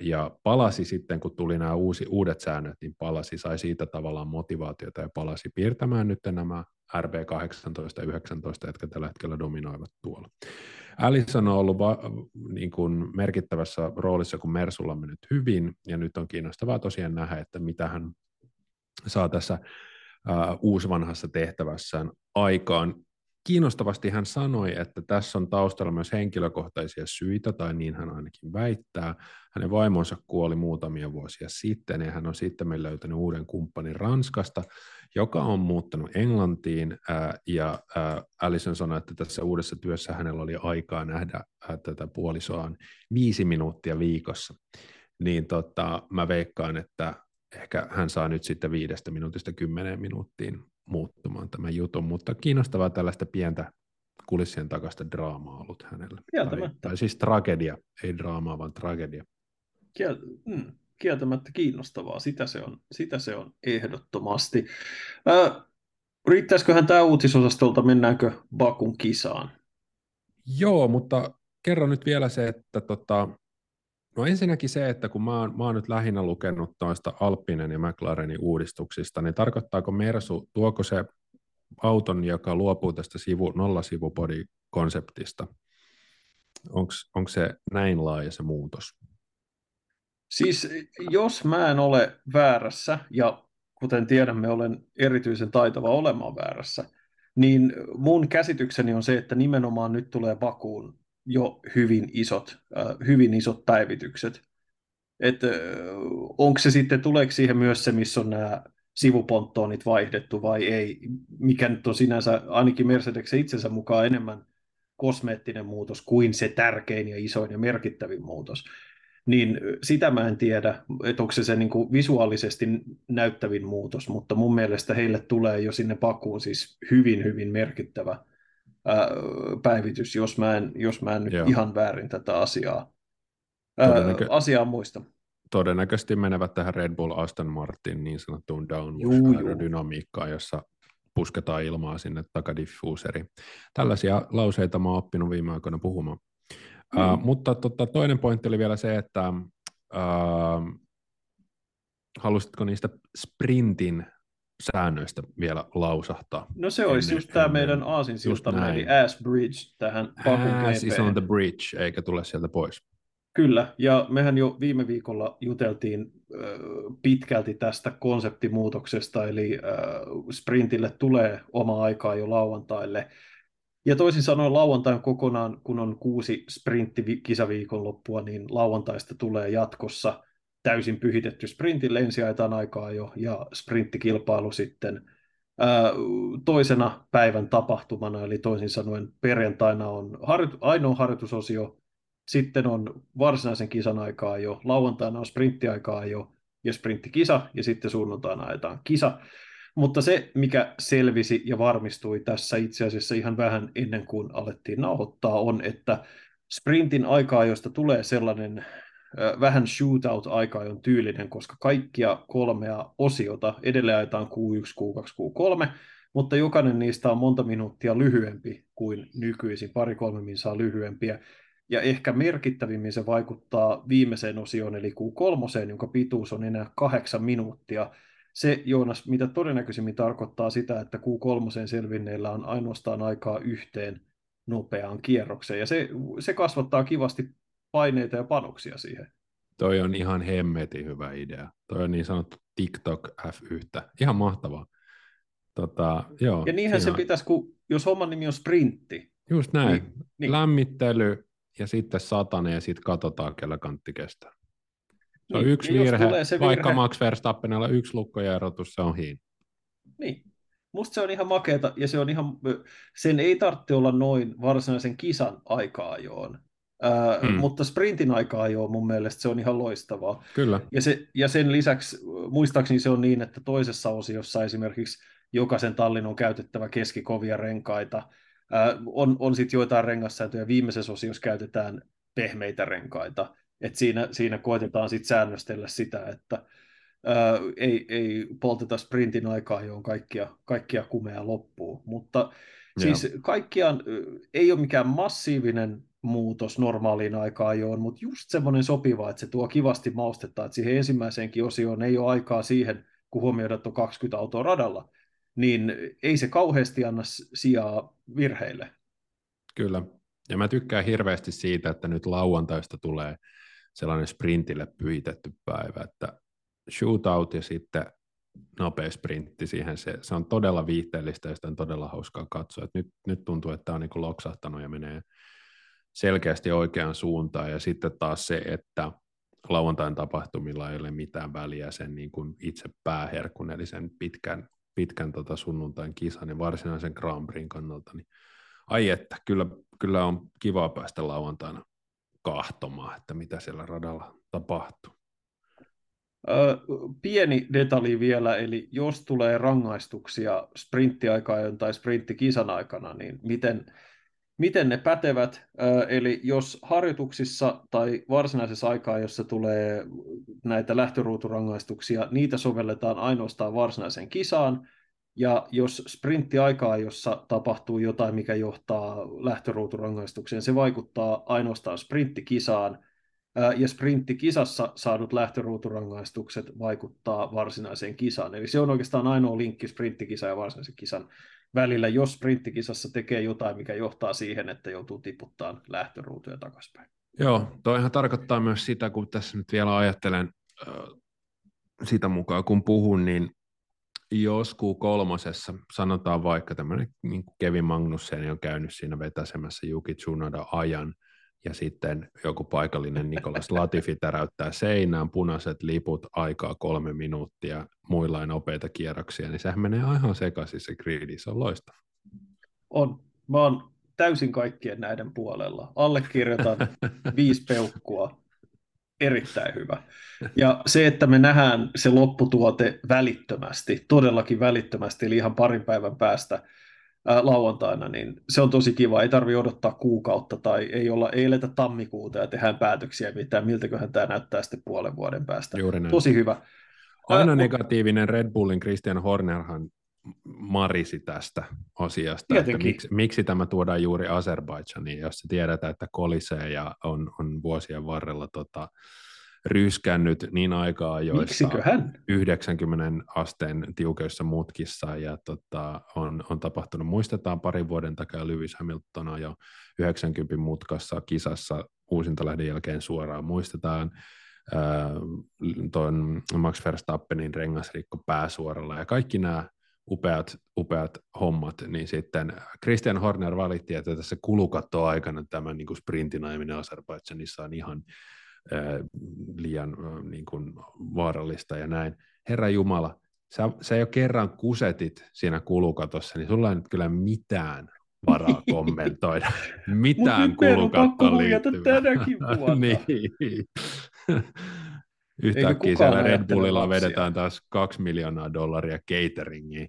ja palasi sitten, kun tuli nämä uusi, uudet säännöt, niin palasi, sai siitä tavallaan motivaatiota ja palasi piirtämään nyt nämä RB18 ja 19, jotka tällä hetkellä dominoivat tuolla. Allison on ollut va- niin kuin merkittävässä roolissa, kun Mersulla on mennyt hyvin, ja nyt on kiinnostavaa tosiaan nähdä, että mitä hän saa tässä uh, uusvanhassa tehtävässään aikaan. Kiinnostavasti hän sanoi, että tässä on taustalla myös henkilökohtaisia syitä, tai niin hän ainakin väittää. Hänen vaimonsa kuoli muutamia vuosia sitten, ja hän on sitten löytänyt uuden kumppanin Ranskasta, joka on muuttanut Englantiin, ja Alison sanoi, että tässä uudessa työssä hänellä oli aikaa nähdä tätä puolisoaan viisi minuuttia viikossa. Niin tota, mä veikkaan, että ehkä hän saa nyt sitten viidestä minuutista kymmeneen minuuttiin muuttumaan tämän jutun, mutta kiinnostavaa tällaista pientä kulissien takasta draamaa ollut hänellä. Tai, tai siis tragedia, ei draamaa, vaan tragedia. Kiel, mm, kieltämättä kiinnostavaa, sitä se on, sitä se on ehdottomasti. Äh, riittäisiköhän tämä uutisosastolta, mennäänkö Bakun kisaan? Joo, mutta kerro nyt vielä se, että tota, No ensinnäkin se, että kun mä oon, mä oon nyt lähinnä lukenut noista Alppinen ja McLarenin uudistuksista, niin tarkoittaako Mersu, tuoko se auton, joka luopuu tästä sivu, nollasivupodi-konseptista, onko se näin laaja se muutos? Siis jos mä en ole väärässä, ja kuten tiedämme, olen erityisen taitava olemaan väärässä, niin mun käsitykseni on se, että nimenomaan nyt tulee Bakuun jo hyvin isot, äh, hyvin isot päivitykset. Että äh, onko se sitten, tuleeko siihen myös se, missä on nämä sivuponttoonit vaihdettu vai ei, mikä nyt on sinänsä ainakin Mercedeksen itsensä mukaan enemmän kosmeettinen muutos kuin se tärkein ja isoin ja merkittävin muutos. Niin sitä mä en tiedä, että onko se se niin visuaalisesti näyttävin muutos, mutta mun mielestä heille tulee jo sinne pakuun siis hyvin, hyvin merkittävä ää, päivitys, jos mä en, jos mä en nyt ihan väärin tätä asiaa, ää, Todennäkö... asiaa muista todennäköisesti menevät tähän Red Bull Aston Martin niin sanottuun downwash-aerodynamiikkaan, jossa pusketaan ilmaa sinne takadiffuuseriin. Tällaisia lauseita mä oon oppinut viime aikoina puhumaan. Mm. Uh, mutta tota, toinen pointti oli vielä se, että uh, halusitko niistä sprintin säännöistä vielä lausahtaa? No se olisi just tämä meidän aasinsilta, eli Ass Bridge tähän Ass is on the bridge, eikä tule sieltä pois. Kyllä, ja mehän jo viime viikolla juteltiin pitkälti tästä konseptimuutoksesta, eli sprintille tulee oma aikaa jo lauantaille. Ja toisin sanoen lauantain kokonaan, kun on kuusi sprinttikisaviikonloppua, niin lauantaista tulee jatkossa täysin pyhitetty sprintille ensi aikaa jo, ja sprinttikilpailu sitten toisena päivän tapahtumana, eli toisin sanoen perjantaina on ainoa harjoitusosio, sitten on varsinaisen kisan aikaa jo, lauantaina on sprinttiaikaa jo ja sprinttikisa, ja sitten sunnuntaina ajetaan kisa. Mutta se, mikä selvisi ja varmistui tässä itse asiassa ihan vähän ennen kuin alettiin nauhoittaa, on, että sprintin aikaa, josta tulee sellainen vähän shootout-aikaa on tyylinen, koska kaikkia kolmea osiota edelleen ajetaan Q1, Q2, Q3, mutta jokainen niistä on monta minuuttia lyhyempi kuin nykyisin, pari-kolme minsaa lyhyempiä. Ja ehkä merkittävimmin se vaikuttaa viimeiseen osioon, eli Q3, jonka pituus on enää kahdeksan minuuttia. Se, Joonas, mitä todennäköisimmin tarkoittaa sitä, että Q3 selvinneillä on ainoastaan aikaa yhteen nopeaan kierrokseen. Ja se, se kasvattaa kivasti paineita ja panoksia siihen. Toi on ihan hemmetin hyvä idea. Toi on niin sanottu TikTok F1. Ihan mahtavaa. Tota, joo, ja niinhän siinä... se pitäisi, kun, jos homman nimi on sprintti. Just näin. Niin, niin. Lämmittely, ja sitten satane ja sitten katsotaan, kellä kantti kestää. Se on niin, yksi virhe, se vaikka virhe... Max Verstappenilla yksi lukkojaerotus, se on hiin. Niin, musta se on ihan makeeta ja se on ihan, sen ei tarvitse olla noin varsinaisen kisan aika-ajoon. Hmm. Mutta sprintin aikaa jo mun mielestä se on ihan loistavaa. Kyllä. Ja, se, ja sen lisäksi muistaakseni se on niin, että toisessa osiossa esimerkiksi jokaisen tallin on käytettävä keskikovia renkaita, on, on sitten joitain rengassääntöjä. Viimeisessä osiossa käytetään pehmeitä renkaita. Et siinä, siinä koitetaan sitten säännöstellä sitä, että ää, ei, ei polteta sprintin aikaa, johon kaikkia, kaikkia kumea loppuu. Mutta siis kaikkiaan ei ole mikään massiivinen muutos normaaliin aikaan jo, mutta just semmoinen sopiva, että se tuo kivasti maustetta, että siihen ensimmäiseenkin osioon ei ole aikaa siihen, kun huomioidaan, että on 20 autoa radalla, niin ei se kauheasti anna sijaa virheille. Kyllä, ja mä tykkään hirveästi siitä, että nyt lauantaista tulee sellainen sprintille pyhitetty päivä, että shootout ja sitten nopea sprintti siihen, se, se on todella viihteellistä ja sitä on todella hauskaa katsoa. Et nyt, nyt tuntuu, että tämä on niin loksahtanut ja menee selkeästi oikeaan suuntaan ja sitten taas se, että lauantain tapahtumilla ei ole mitään väliä sen niin kuin itse pääherkun, eli sen pitkän pitkän tota sunnuntain kisan ja varsinaisen Grand Prixin kannalta, niin ai että, kyllä, kyllä on kiva päästä lauantaina kahtomaan, että mitä siellä radalla tapahtuu. Ö, pieni detalji vielä, eli jos tulee rangaistuksia sprinttiaikaan tai sprinttikisan aikana, niin miten, miten ne pätevät? Eli jos harjoituksissa tai varsinaisessa aikaa, jossa tulee näitä lähtöruuturangaistuksia, niitä sovelletaan ainoastaan varsinaiseen kisaan, ja jos sprinttiaikaa, jossa tapahtuu jotain, mikä johtaa lähtöruuturangaistukseen, se vaikuttaa ainoastaan sprinttikisaan, ja sprinttikisassa saadut lähtöruuturangaistukset vaikuttaa varsinaiseen kisaan. Eli se on oikeastaan ainoa linkki sprinttikisa ja varsinaisen kisan välillä, jos sprinttikisassa tekee jotain, mikä johtaa siihen, että joutuu tiputtaa lähtöruutuja takaspäin. Joo, toihan tarkoittaa myös sitä, kun tässä nyt vielä ajattelen sitä mukaan, kun puhun, niin jos Q3, sanotaan vaikka tämmöinen niin Kevin Magnussen on käynyt siinä vetäsemässä Yuki Tsunoda ajan, ja sitten joku paikallinen Nikolas [LAUGHS] Latifi täräyttää seinään, punaiset liput, aikaa kolme minuuttia, muilla nopeita kierroksia, niin sehän menee ihan sekaisin se gridi, se on loistava. On. Mä oon täysin kaikkien näiden puolella. Allekirjoitan [LAUGHS] viisi peukkua. Erittäin hyvä. Ja se, että me nähdään se lopputuote välittömästi, todellakin välittömästi, eli ihan parin päivän päästä ää, lauantaina, niin se on tosi kiva. Ei tarvi odottaa kuukautta tai ei, olla, ei eletä tammikuuta ja tehdään päätöksiä mitään, miltäköhän tämä näyttää sitten puolen vuoden päästä. Juuri näin. Tosi hyvä. Aina negatiivinen Red Bullin Christian Hornerhan marisi tästä asiasta, että miksi, miksi tämä tuodaan juuri Azerbaidsaniin, jos se tiedetään, että kolisee ja on, on vuosien varrella tota, ryskännyt niin aikaa, joissa Miksiköhän? 90 asteen tiukoissa mutkissa ja tota, on, on tapahtunut, muistetaan parin vuoden takaa Lewis Hamilton jo 90 mutkassa kisassa uusintalähden jälkeen suoraan, muistetaan tuon Max Verstappenin rengasrikko pääsuoralla ja kaikki nämä upeat, upeat hommat, niin sitten Christian Horner valitti, että tässä kulukattoaikana tämä niin kuin sprintin ajaminen Azerbaidžanissa on ihan äh, liian niin kuin vaarallista ja näin. Herra Jumala, sä, sä jo kerran kusetit siinä kulukatossa, niin sulla ei nyt kyllä mitään varaa [LAUGHS] kommentoida. Mitään kulukattoon liittyvää. tänäkin [LAUGHS] vuonna. niin. Yhtäkkiä siellä Red Bullilla lapsia. vedetään taas kaksi miljoonaa dollaria cateringiin.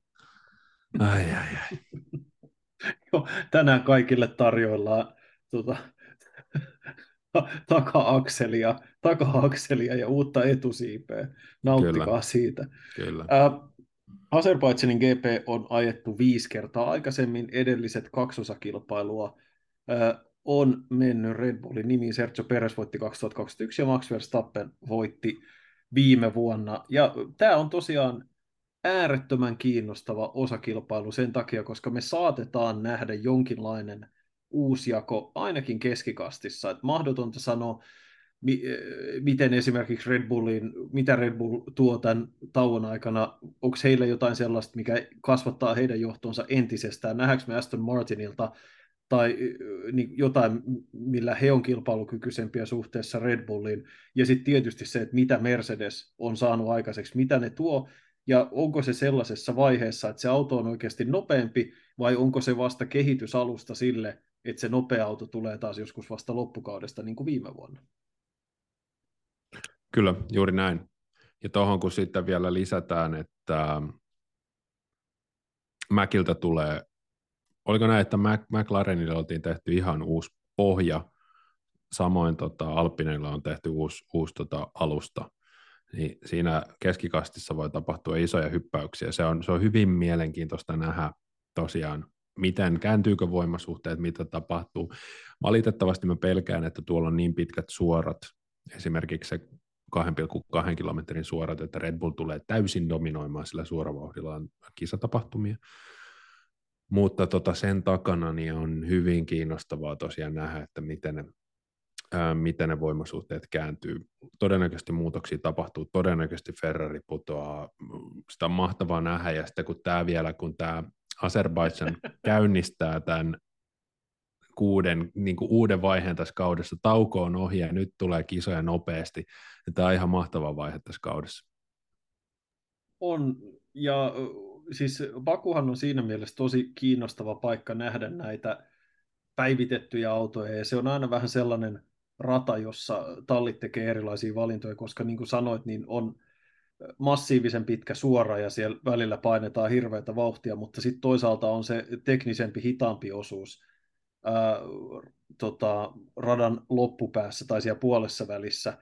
Ai, ai, ai. [LAUGHS] Joo, tänään kaikille tarjoillaan tuota, [LAUGHS] taka-akselia, taka-akselia ja uutta etusiipeä. Nauttikaa Kyllä. siitä. Kyllä. Äh, Azerbaidžanin GP on ajettu viisi kertaa aikaisemmin. Edelliset kaksosakilpailua äh, on mennyt Red Bullin nimi. Sergio Perez voitti 2021 ja Max Verstappen voitti viime vuonna. Ja tämä on tosiaan äärettömän kiinnostava osakilpailu sen takia, koska me saatetaan nähdä jonkinlainen uusjako ainakin keskikastissa. Et mahdotonta sanoa, mi- eh, miten esimerkiksi Red Bullin, mitä Red Bull tuo tämän tauon aikana, onko heillä jotain sellaista, mikä kasvattaa heidän johtonsa entisestään, nähdäänkö me Aston Martinilta tai eh, niin jotain, millä he on kilpailukykyisempiä suhteessa Red Bulliin, ja sitten tietysti se, että mitä Mercedes on saanut aikaiseksi, mitä ne tuo, ja onko se sellaisessa vaiheessa, että se auto on oikeasti nopeampi, vai onko se vasta kehitysalusta sille, että se nopea auto tulee taas joskus vasta loppukaudesta, niin kuin viime vuonna? Kyllä, juuri näin. Ja tuohon kun sitten vielä lisätään, että Mäkiltä tulee, oliko näin, että McLarenille oltiin tehty ihan uusi pohja, samoin tota, Alpineilla on tehty uusi, uusi tota, alusta, niin siinä keskikastissa voi tapahtua isoja hyppäyksiä. Se on, se on hyvin mielenkiintoista nähdä tosiaan, miten kääntyykö voimasuhteet, mitä tapahtuu. Valitettavasti mä pelkään, että tuolla on niin pitkät suorat, esimerkiksi se 2,2 kilometrin suorat, että Red Bull tulee täysin dominoimaan sillä suoravauhdillaan kisatapahtumia. Mutta tota sen takana niin on hyvin kiinnostavaa tosiaan nähdä, että miten ne ää, miten ne voimasuhteet kääntyy. Todennäköisesti muutoksia tapahtuu, todennäköisesti Ferrari putoaa. Sitä on mahtavaa nähdä, ja sitten kun tämä vielä, kun tämä Azerbaijan käynnistää tämän kuuden, niin kuin uuden vaiheen tässä kaudessa, tauko on ohi ja nyt tulee kisoja nopeasti. Ja tämä on ihan mahtava vaihe tässä kaudessa. On, ja siis Bakuhan on siinä mielessä tosi kiinnostava paikka nähdä näitä päivitettyjä autoja, ja se on aina vähän sellainen rata, jossa tallit tekee erilaisia valintoja, koska niin kuin sanoit, niin on massiivisen pitkä suora ja siellä välillä painetaan hirveätä vauhtia, mutta sitten toisaalta on se teknisempi, hitaampi osuus ää, tota, radan loppupäässä tai siellä puolessa välissä,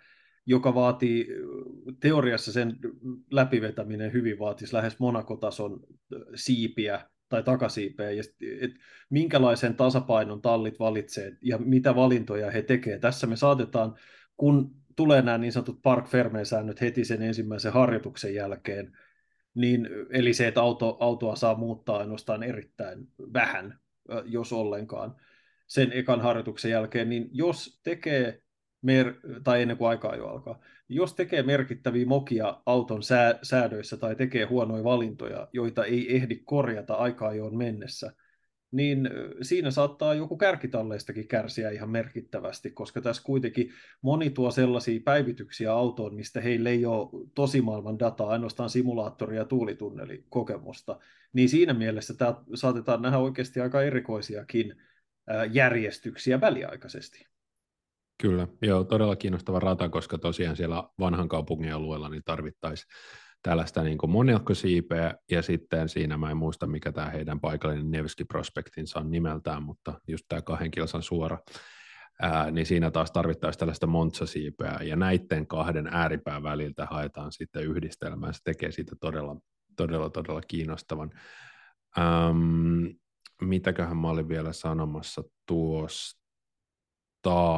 joka vaatii teoriassa sen läpivetäminen hyvin vaatisi lähes monakotason siipiä tai takasiipeen, ja et minkälaisen tasapainon tallit valitsee ja mitä valintoja he tekevät. Tässä me saatetaan, kun tulee nämä niin sanotut park säännöt heti sen ensimmäisen harjoituksen jälkeen, niin, eli se, että auto, autoa saa muuttaa ainoastaan erittäin vähän, jos ollenkaan, sen ekan harjoituksen jälkeen, niin jos tekee mer- tai ennen kuin aikaa jo alkaa, jos tekee merkittäviä mokia auton sää- säädöissä tai tekee huonoja valintoja, joita ei ehdi korjata aikaa joon mennessä, niin siinä saattaa joku kärkitalleistakin kärsiä ihan merkittävästi, koska tässä kuitenkin moni tuo sellaisia päivityksiä autoon, mistä heillä ei ole tosimaailman dataa, ainoastaan simulaattoria ja tuulitunnelikokemusta. Niin siinä mielessä tämä saatetaan nähdä oikeasti aika erikoisiakin järjestyksiä väliaikaisesti. Kyllä, joo, todella kiinnostava rata, koska tosiaan siellä vanhan kaupungin alueella niin tarvittaisiin tällaista niin monelkosiipeä, ja sitten siinä mä en muista, mikä tämä heidän paikallinen Nevski Prospektinsa on nimeltään, mutta just tämä kahden kilsan suora, ää, niin siinä taas tarvittaisiin tällaista montsasiipeä, ja näiden kahden ääripään väliltä haetaan sitten yhdistelmää, se tekee siitä todella, todella, todella kiinnostavan. Ähm, mitäköhän mä olin vielä sanomassa tuosta?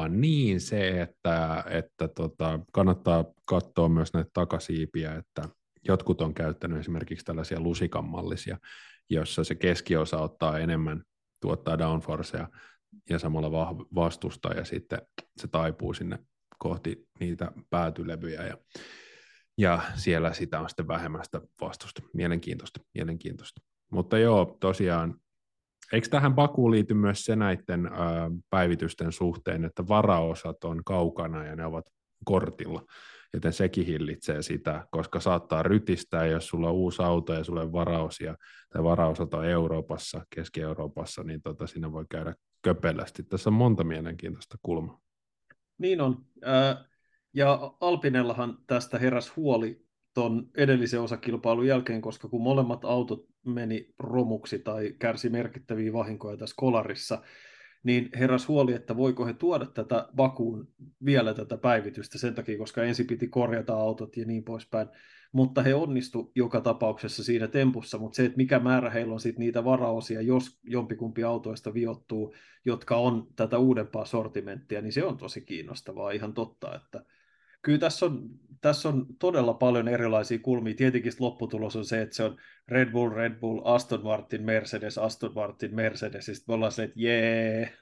Niin se, että, että tota, kannattaa katsoa myös näitä takasiipiä, että jotkut on käyttänyt esimerkiksi tällaisia lusikanmallisia, jossa se keskiosa ottaa enemmän, tuottaa downforcea ja samalla vastustaa ja sitten se taipuu sinne kohti niitä päätylevyjä ja, ja siellä sitä on sitten vähemmästä vastusta. Mielenkiintoista, mielenkiintoista. Mutta joo, tosiaan, eikö tähän Bakuun liity myös se näiden ä, päivitysten suhteen, että varaosat on kaukana ja ne ovat kortilla? Joten sekin hillitsee sitä, koska saattaa rytistää, jos sulla on uusi auto ja sulle varausia tai varausat on Euroopassa, Keski-Euroopassa, niin tota, siinä voi käydä köpelästi. Tässä on monta mielenkiintoista kulmaa. Niin on. Ja Alpinellahan tästä heräs huoli tuon edellisen osakilpailun jälkeen, koska kun molemmat autot meni romuksi tai kärsi merkittäviä vahinkoja tässä kolarissa, niin heräs huoli, että voiko he tuoda tätä Bakuun vielä tätä päivitystä sen takia, koska ensin piti korjata autot ja niin poispäin. Mutta he onnistu joka tapauksessa siinä tempussa, mutta se, että mikä määrä heillä on sitten niitä varaosia, jos jompikumpi autoista viottuu, jotka on tätä uudempaa sortimenttia, niin se on tosi kiinnostavaa, ihan totta, että kyllä tässä on, tässä on todella paljon erilaisia kulmia. Tietenkin lopputulos on se, että se on Red Bull, Red Bull, Aston Martin, Mercedes, Aston Martin, Mercedes, ja sitten me ollaan se, että jee.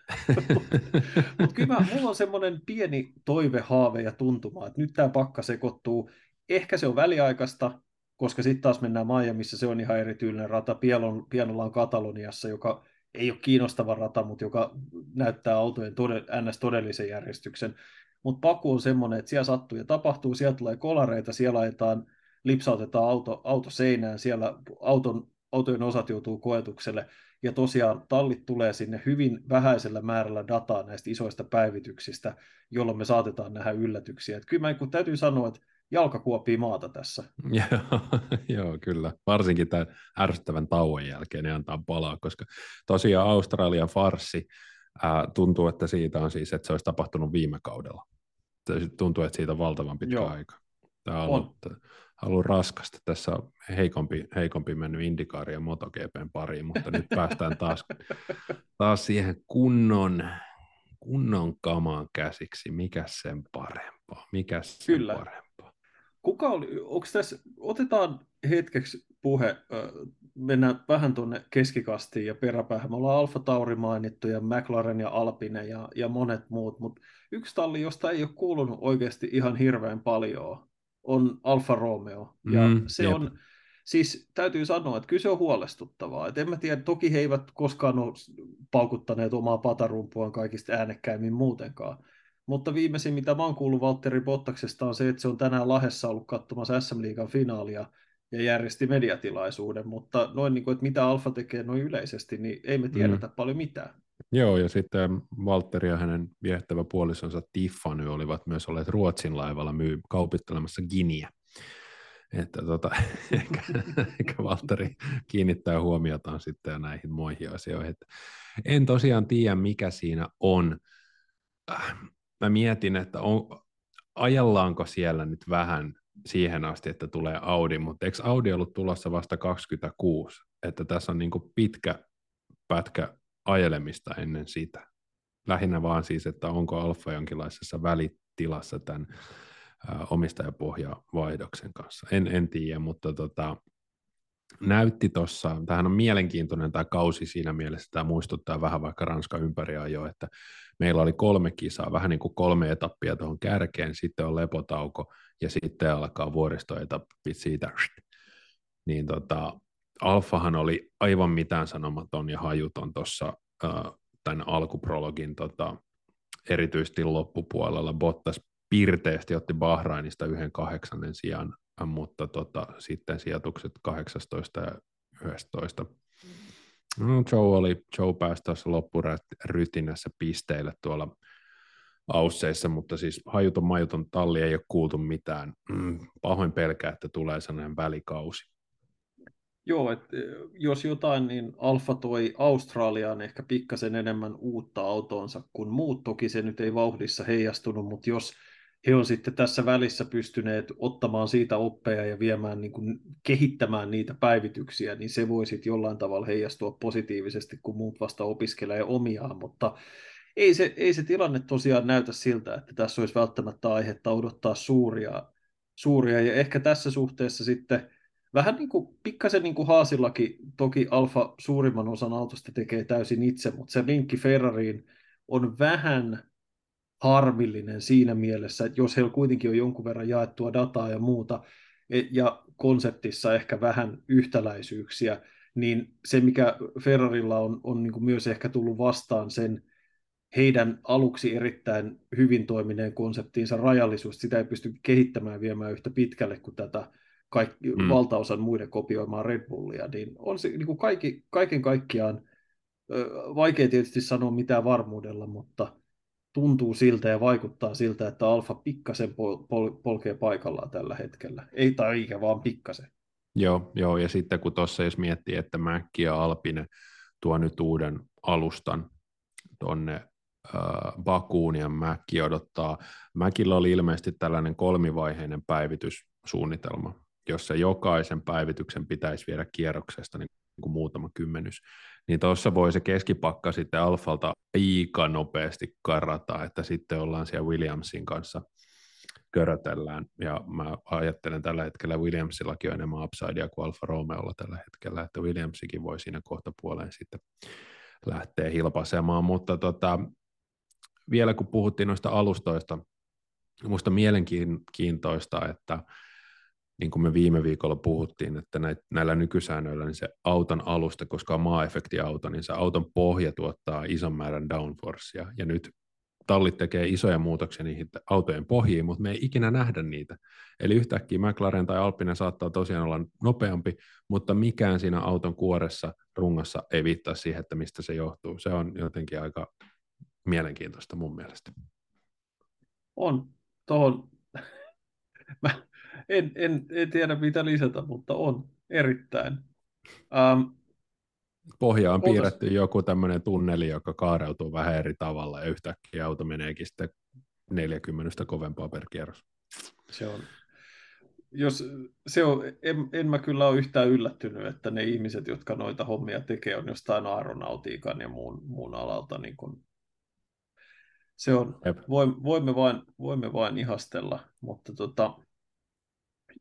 [LAUGHS] Mutta kyllä mulla on semmoinen pieni toive, haave ja tuntuma, että nyt tämä pakka sekoittuu. Ehkä se on väliaikaista, koska sitten taas mennään Miamiissa, se on ihan erityinen rata. Pielon, pienolla on Kataloniassa, joka ei ole kiinnostava rata, mutta joka näyttää autojen todell- ns-todellisen järjestyksen. Mutta Paku on semmoinen, että siellä sattuu ja tapahtuu, siellä tulee kolareita, siellä laitetaan, lipsautetaan auto, auto seinään, siellä auton, autojen osat joutuu koetukselle, ja tosiaan tallit tulee sinne hyvin vähäisellä määrällä dataa näistä isoista päivityksistä, jolloin me saatetaan nähdä yllätyksiä. Että kyllä mä niin täytyy sanoa, että jalka kuopii maata tässä. [LAUGHS] Joo, kyllä. Varsinkin tämän ärsyttävän tauon jälkeen ne antaa palaa, koska tosiaan Australian farsi ää, tuntuu, että siitä on siis, että se olisi tapahtunut viime kaudella tuntuu, että siitä on valtavan pitkä Joo. aika. Tämä on, ollut, on. ollut raskasta. Tässä on heikompi, heikompi mennyt Indikaari ja MotoGPn pariin, mutta nyt päästään taas, [LAUGHS] taas siihen kunnon, kunnon kamaan käsiksi. Mikä sen parempaa? Mikä sen Kyllä. parempaa? Kuka oli, onko tässä, otetaan hetkeksi puhe, mennään vähän tuonne keskikastiin ja peräpäähän. Me ollaan Alfa Tauri mainittu ja McLaren ja Alpine ja, ja monet muut, mutta yksi talli, josta ei ole kuulunut oikeasti ihan hirveän paljon, on Alfa Romeo. Ja mm, se jep. on, siis täytyy sanoa, että kyllä se on huolestuttavaa. Et en mä tiedä, toki he eivät koskaan ole paukuttaneet omaa patarumpuaan kaikista äänekkäimmin muutenkaan. Mutta viimeisin, mitä mä oon kuullut Valtteri Bottaksesta, on se, että se on tänään Lahessa ollut katsomassa SM Liigan finaalia ja järjesti mediatilaisuuden, mutta noin niin kuin, että mitä Alfa tekee noin yleisesti, niin ei me tiedetä mm. paljon mitään. Joo, ja sitten Valtteri ja hänen viettävä puolisonsa Tiffany olivat myös olleet Ruotsin laivalla myy, kaupittelemassa Giniä. Että tota, [LAUGHS] ehkä, ehkä Valtteri kiinnittää huomiotaan sitten näihin muihin asioihin. Että en tosiaan tiedä, mikä siinä on. Mä mietin, että on, ajallaanko siellä nyt vähän siihen asti, että tulee Audi, mutta eikö Audi ollut tulossa vasta 26, että tässä on niin pitkä pätkä ajelemista ennen sitä. Lähinnä vaan siis, että onko Alfa jonkinlaisessa välitilassa tämän omistajapohjavaihdoksen kanssa. En, en tiedä, mutta tota, näytti tuossa, tähän on mielenkiintoinen tämä kausi siinä mielessä, tämä muistuttaa vähän vaikka Ranska ympäri jo, että meillä oli kolme kisaa, vähän niin kuin kolme etappia tuohon kärkeen, sitten on lepotauko ja sitten alkaa vuoristoetappi siitä. Niin tota, Alfahan oli aivan mitään sanomaton ja hajuton tuossa tämän alkuprologin tota, erityisesti loppupuolella. Bottas pirteästi otti Bahrainista yhden kahdeksannen sijaan, mutta tota, sitten sijoitukset 18 ja 11. No, Joe, oli, Joe pääsi tuossa loppurytinässä pisteille tuolla ausseissa, mutta siis hajuton majuton talli ei ole kuultu mitään. Mm, pahoin pelkää, että tulee sellainen välikausi. Joo, että jos jotain, niin Alfa toi Australiaan ehkä pikkasen enemmän uutta autoonsa kuin muut. Toki se nyt ei vauhdissa heijastunut, mutta jos he on sitten tässä välissä pystyneet ottamaan siitä oppeja ja viemään, niin kuin, kehittämään niitä päivityksiä, niin se voi sitten jollain tavalla heijastua positiivisesti, kun muut vasta opiskelee omiaan, mutta ei se, ei se tilanne tosiaan näytä siltä, että tässä olisi välttämättä aihetta odottaa suuria, suuria. Ja ehkä tässä suhteessa sitten vähän niin kuin, pikkasen niin kuin Haasillakin, toki Alfa suurimman osan autosta tekee täysin itse, mutta se linkki Ferrariin on vähän harmillinen siinä mielessä, että jos heillä kuitenkin on jonkun verran jaettua dataa ja muuta, e, ja konseptissa ehkä vähän yhtäläisyyksiä, niin se, mikä Ferrarilla on, on niin myös ehkä tullut vastaan sen heidän aluksi erittäin hyvin toimineen konseptiinsa rajallisuus, sitä ei pysty kehittämään viemään yhtä pitkälle kuin tätä kaikki, mm. valtaosan muiden kopioimaan Red Bullia, niin on se niin kuin kaikki, kaiken kaikkiaan vaikea tietysti sanoa mitään varmuudella, mutta tuntuu siltä ja vaikuttaa siltä, että Alfa pikkasen pol- pol- polkee paikallaan tällä hetkellä. Ei tai eikä, vaan pikkasen. Joo, joo, ja sitten kun tuossa jos miettii, että Mäkki ja Alpine tuo nyt uuden alustan tuonne äh, Bakuun ja Mäkki odottaa. Mäkillä oli ilmeisesti tällainen kolmivaiheinen päivityssuunnitelma, jossa jokaisen päivityksen pitäisi viedä kierroksesta niin kuin muutama kymmenys niin tuossa voi se keskipakka sitten Alfalta aika nopeasti karata, että sitten ollaan siellä Williamsin kanssa körötellään, ja mä ajattelen tällä hetkellä Williamsillakin on enemmän upsidea kuin Alfa Romeolla tällä hetkellä, että Williamsikin voi siinä kohta puoleen sitten lähteä hilpaisemaan, mutta tota, vielä kun puhuttiin noista alustoista, minusta mielenkiintoista, että niin kuin me viime viikolla puhuttiin, että näillä nykysäännöillä niin se auton alusta, koska on maa-efektiauto, niin se auton pohja tuottaa ison määrän downforcea. Ja nyt tallit tekee isoja muutoksia niihin autojen pohjiin, mutta me ei ikinä nähdä niitä. Eli yhtäkkiä McLaren tai Alpine saattaa tosiaan olla nopeampi, mutta mikään siinä auton kuoressa, rungossa ei viittaa siihen, että mistä se johtuu. Se on jotenkin aika mielenkiintoista mun mielestä. On. Tuohon [LAUGHS] mä, en, en, en tiedä mitä lisätä, mutta on erittäin. Um, Pohja on piirretty joku tämmöinen tunneli, joka kaareutuu vähän eri tavalla ja yhtäkkiä auto meneekin sitten 40 kovempaa per kierros. Se on. Jos, se on, en, en mä kyllä ole yhtään yllättynyt, että ne ihmiset, jotka noita hommia tekee, on jostain aeronautiikan ja muun, muun alalta. Niin kun, se on, voimme, vain, voimme vain ihastella, mutta tota,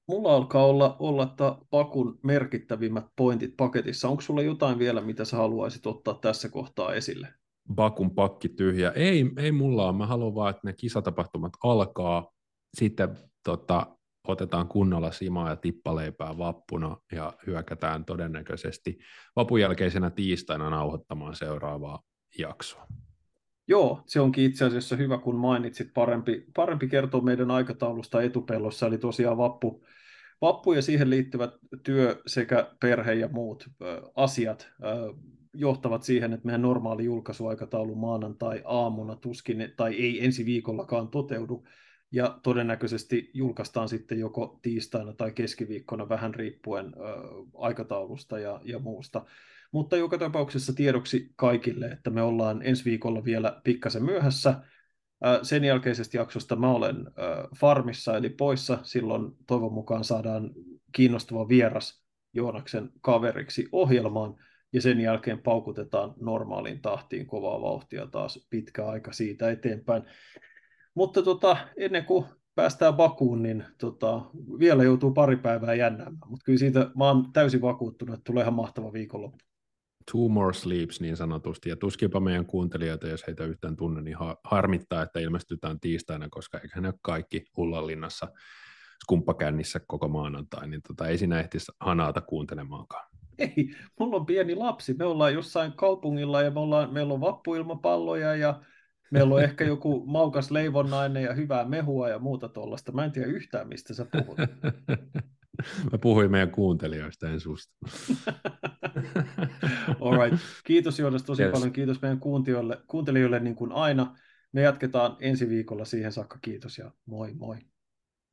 mulla alkaa olla, olla Pakun merkittävimmät pointit paketissa. Onko sulla jotain vielä, mitä sä haluaisit ottaa tässä kohtaa esille? Bakun pakki tyhjä. Ei, ei mulla ole. Mä haluan vaan, että ne kisatapahtumat alkaa. Sitten tota, otetaan kunnolla simaa ja tippaleipää vappuna ja hyökätään todennäköisesti vapun jälkeisenä tiistaina nauhoittamaan seuraavaa jaksoa. Joo, se onkin itse asiassa hyvä, kun mainitsit parempi, parempi kertoa meidän aikataulusta etupellossa, eli tosiaan vappu, vappu ja siihen liittyvät työ sekä perhe ja muut asiat johtavat siihen, että meidän normaali julkaisuaikataulu maanantai aamuna tuskin tai ei ensi viikollakaan toteudu, ja todennäköisesti julkaistaan sitten joko tiistaina tai keskiviikkona vähän riippuen ö, aikataulusta ja, ja muusta. Mutta joka tapauksessa tiedoksi kaikille, että me ollaan ensi viikolla vielä pikkasen myöhässä. Sen jälkeisestä jaksosta mä olen farmissa eli poissa. Silloin toivon mukaan saadaan kiinnostava vieras Joonaksen kaveriksi ohjelmaan. Ja sen jälkeen paukutetaan normaaliin tahtiin kovaa vauhtia taas pitkä aika siitä eteenpäin. Mutta tota, ennen kuin päästään Bakuun, niin tota, vielä joutuu pari päivää jännäämään, mutta kyllä siitä mä oon täysin vakuuttunut, että tulee ihan mahtava viikonloppu. Two more sleeps niin sanotusti, ja tuskinpa meidän kuuntelijoita, jos heitä yhtään tunne, niin harmittaa, että ilmestytään tiistaina, koska eiköhän ne ole kaikki Ullanlinnassa skumppakännissä koko maanantai, niin tota, ei siinä ehtisi hanaata kuuntelemaankaan. Ei, mulla on pieni lapsi, me ollaan jossain kaupungilla ja me ollaan, meillä on vappuilmapalloja ja meillä on ehkä joku [LAUGHS] maukas leivonnainen ja hyvää mehua ja muuta tuollaista. Mä en tiedä yhtään, mistä sä puhut. [LAUGHS] [LAUGHS] Mä puhuin meidän kuuntelijoista, en susta. [LAUGHS] All right. Kiitos Joonas tosi yes. paljon. Kiitos meidän kuuntelijoille, kuuntelijoille niin kuin aina. Me jatketaan ensi viikolla siihen saakka. Kiitos ja moi moi.